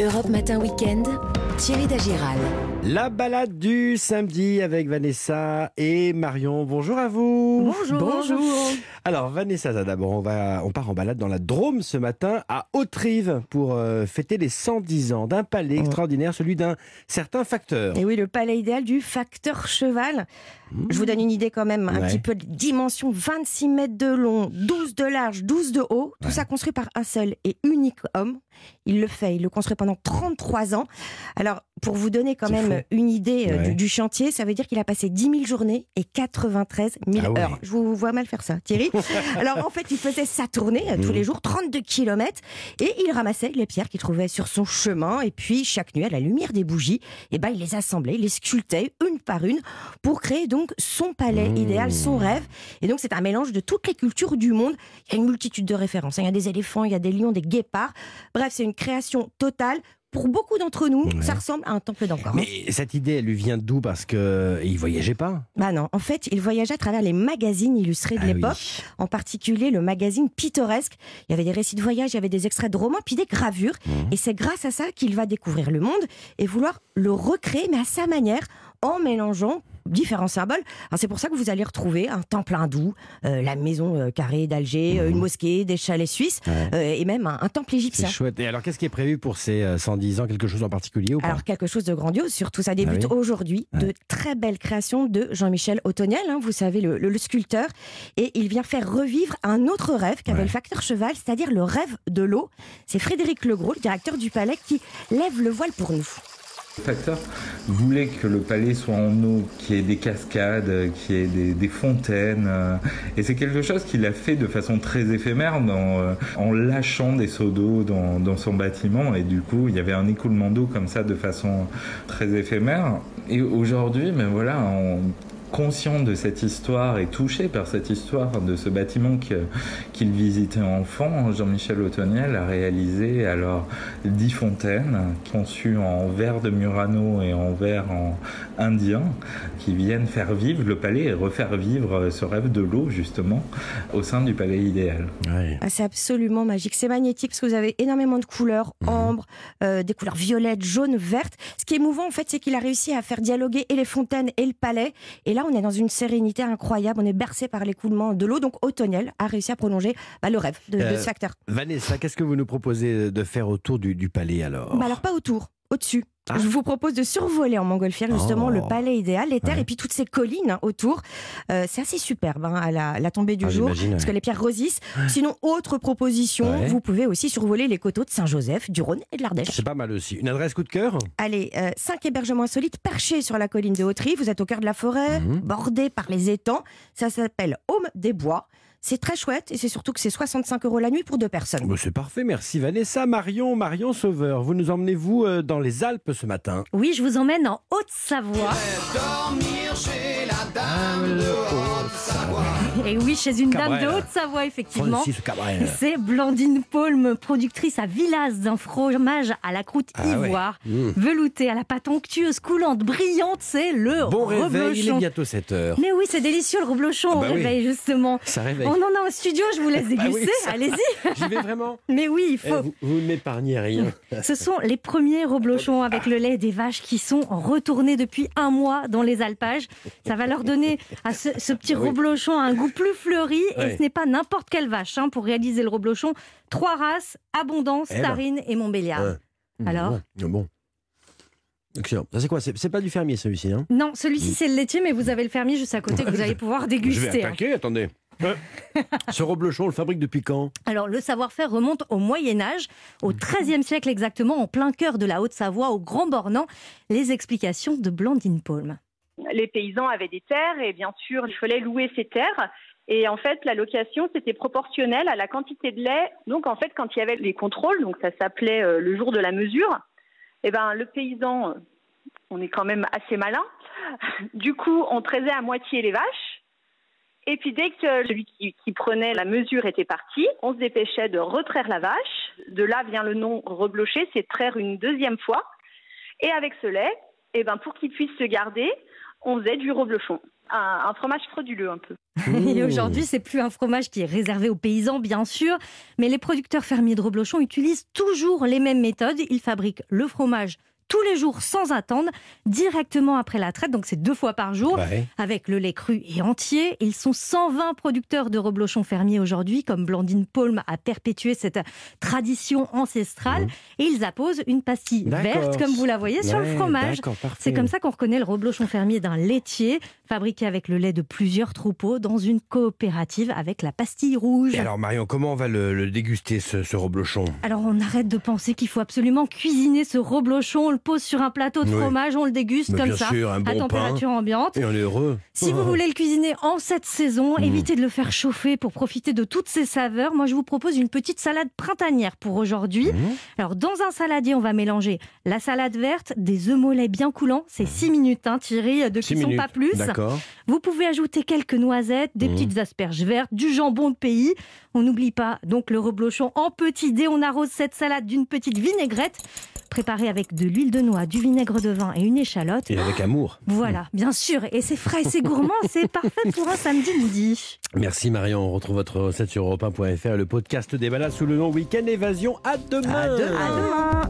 Europe Matin Weekend, Thierry Dagiral. La balade du samedi avec Vanessa et Marion. Bonjour à vous. Bonjour. Alors Vanessa, d'abord, on va, on part en balade dans la Drôme ce matin à Haute-Rive pour euh, fêter les 110 ans d'un palais extraordinaire, celui d'un certain facteur. Et oui, le palais idéal du facteur cheval. Je vous donne une idée quand même, un Ouais. petit peu de dimension, 26 mètres de long, 12 de large, 12 de haut, tout ça construit par un seul et unique homme. Il le fait, il le construit pendant 33 ans. Alors, pour vous donner quand même fou. une idée euh, Ouais. du, du chantier, ça veut dire qu'il a passé 10 000 journées et 93 000 Ah oui. heures. Je vous vois mal faire ça, Thierry. Alors, en fait, il faisait sa tournée euh, Mhm. tous les jours, 32 km, et il ramassait les pierres qu'il trouvait sur son chemin, et puis chaque nuit, à la lumière des bougies, eh ben, il les assemblait, il les sculptait une par une pour créer donc son palais Mmh. idéal, son rêve. Et donc c'est un mélange de toutes les cultures du monde. Il y a une multitude de références. Il y a des éléphants, il y a des lions, des guépards. Bref, c'est une création totale. Pour beaucoup d'entre nous, Ouais. ça ressemble à un temple d'Angkor. Mais cette idée, elle lui vient d'où? Parce que il voyageait pas. Bah non, en fait, il voyageait à travers les magazines illustrés de Ah l'époque, oui. en particulier le magazine Pittoresque. Il y avait des récits de voyage, il y avait des extraits de romans, puis des gravures. Mmh. Et c'est grâce à ça qu'il va découvrir le monde et vouloir le recréer, mais à sa manière, en mélangeant différents symboles. C'est pour ça que vous allez retrouver un temple hindou, euh, la maison euh, carrée d'Alger, euh, une mosquée, des chalets suisses, Mmh. Ouais. euh, et même un, un temple C'est égyptien. chouette. Et alors, qu'est-ce qui est prévu pour ces euh, 110 ans? Quelque chose en particulier ou pas? Alors quelque chose de grandiose, surtout ça débute Ah oui aujourd'hui, de très belles créations de Jean-Michel Autoniel, hein, vous savez, le, le- le sculpteur, et il vient faire revivre un autre rêve qu'avait Ouais. le facteur cheval, c'est-à-dire le rêve de l'eau. C'est Frédéric Legros, le directeur du palais, qui lève le voile pour nous. Le facteur voulait que le palais soit en eau, qu'il y ait des cascades, euh, qu'il y ait des, fontaines. euh, Et c'est quelque chose qu'il a fait de façon très éphémère euh, en lâchant des seaux d'eau dans, son bâtiment. Et du coup, il y avait un écoulement d'eau comme ça de façon très éphémère. Et aujourd'hui, ben voilà, en conscient de cette histoire et touché par cette histoire de ce bâtiment que- qu'il visitait enfant, Jean-Michel Autoniel a réalisé alors dix fontaines conçues en verre de Murano et en verre en indien qui viennent faire vivre le palais et refaire vivre ce rêve de l'eau justement au sein du palais idéal. Ah, c'est absolument magique, c'est magnétique parce que vous avez énormément de couleurs, Mhm. ambre, euh, des couleurs violettes, jaunes, vertes. Ce qui est émouvant en fait, c'est qu'il a réussi à faire dialoguer et les fontaines et le palais. Et là, on est dans une sérénité incroyable, on est bercé par l'écoulement de l'eau. Donc Autoniel a réussi à prolonger bah, le rêve de, de Euh, ce facteur. Vanessa, qu'est-ce que vous nous proposez de faire autour du, du palais alors? Bah alors pas autour, au-dessus. Ah. Je vous propose de survoler en montgolfière justement Oh. le palais idéal, les terres Ouais. et puis toutes ces collines hein, autour. Euh, c'est assez superbe hein, à la, la tombée du Ah, jour parce que les pierres rosissent. Sinon, autre proposition, Ouais. vous pouvez aussi survoler les coteaux de Saint-Joseph, du Rhône et de l'Ardèche. C'est pas mal aussi. Une adresse coup de cœur Allez, euh, cinq hébergements insolites perchés sur la colline de Haute-Rive. Vous êtes au cœur de la forêt, Mhm. bordé par les étangs. Ça s'appelle Home des Bois. C'est très chouette et c'est surtout que c'est 65 euros la nuit pour deux personnes. Bon, C'est parfait, merci Vanessa. Marion, Marion Sauveur, vous nous emmenez-vous euh, dans les Alpes ce matin Oui, je vous emmène en Haute-Savoie. Et oui, chez une dame de Haute-Savoie, effectivement. C'est Blandine Paulme, productrice à Villas d'un fromage à la croûte Ah ouais. ivoire, Mmh. velouté à la pâte onctueuse, coulante, brillante. C'est le Bon réveil, il est reblochon. bientôt 7 heures. Mais oui, c'est délicieux le reblochon Ah au bah oui. réveil, justement. Ça réveille. On en a au studio, je vous laisse Ah oui, déguster. Allez-y. J'y vais vraiment Mais oui, il Eh, faut. Vous, vous ne m'épargnez rien. Ce sont les premiers reblochons avec le lait des vaches qui sont retournés depuis un mois dans les alpages. Ça va leur donner à ce, ce petit Oui. reblochon un goût plus fleuri. Et ce n'est pas n'importe quelle vache. hein, pour réaliser le reblochon, trois races, Abondance, Eh ben. Starine et Montbéliard. Ouais. Alors Bon. bon. Excellent. Ça c'est quoi? C'est pas du fermier celui-ci, hein? Non, celui-ci c'est le laitier, mais vous avez le fermier juste à côté que vous allez pouvoir Je vais déguster. hein. attaquer, attendez. Euh, Ce reblochon, on le fabrique depuis quand Alors, le savoir-faire remonte au Moyen-Âge, au XIIIe siècle exactement, en plein cœur de la Haute-Savoie, au Grand Bornand. Les explications de Blandine Paulme. les paysans avaient des terres et bien sûr, il fallait louer ces terres. Et en fait, la location, c'était proportionnel à la quantité de lait. Donc, en fait, quand il y avait les contrôles, donc ça s'appelait euh, le jour de la mesure, eh ben, le paysan, on est quand même assez malin. Du coup, on traisait à moitié les vaches. Et puis, dès que celui qui, qui prenait la mesure était parti, on se dépêchait de retraire la vache. De là vient le nom reblocher, c'est traire une deuxième fois. Et avec ce lait, eh ben, pour qu'il puisse se garder, on faisait du reblochon. Un, un fromage frauduleux un peu. Et aujourd'hui, c'est plus un fromage qui est réservé aux paysans, bien sûr, mais les producteurs fermiers de reblochon utilisent toujours les mêmes méthodes. Ils fabriquent le fromage tous les jours sans attendre, directement après la traite, donc c'est deux fois par jour, Ouais. avec le lait cru et entier. Ils sont 120 producteurs de reblochon fermiers aujourd'hui, comme Blandine Paulme a perpétué cette tradition ancestrale, et ils apposent une pastille verte, comme vous la voyez, sur le fromage. C'est comme ça qu'on reconnaît le reblochon fermier d'un laitier, fabriqué avec le lait de plusieurs troupeaux, dans une coopérative avec la pastille rouge. Et alors Marion, comment on va le, le déguster ce, ce reblochon? Alors on arrête de penser qu'il faut absolument cuisiner ce reblochon, on le pose sur un plateau de Oui. fromage, on le déguste Mais comme bien ça, sûr, un à température ambiante. Et on est heureux. Si vous voulez le cuisiner en cette saison, Mmh. évitez de le faire chauffer pour profiter de toutes ses saveurs. Moi, je vous propose une petite salade printanière pour aujourd'hui. Mmh. Alors, dans un saladier, on va mélanger la salade verte, des œufs mollets bien coulants. C'est 6 minutes, hein, Thierry, de cuisson, minutes. pas plus. D'accord. Vous pouvez ajouter quelques noisettes, des Mmh. petites asperges vertes, du jambon de pays. On n'oublie pas donc le reblochon en petit dé. On arrose cette salade d'une petite vinaigrette préparée avec de l'huile de noix, du vinaigre de vin et une échalote. Et avec amour. Voilà, bien sûr. Et c'est frais c'est gourmand. C'est parfait pour un samedi midi. Merci Marion. On retrouve votre recette sur europe1.fr et le podcast des balades sous le nom Week-end Évasion. À demain. À demain. À demain.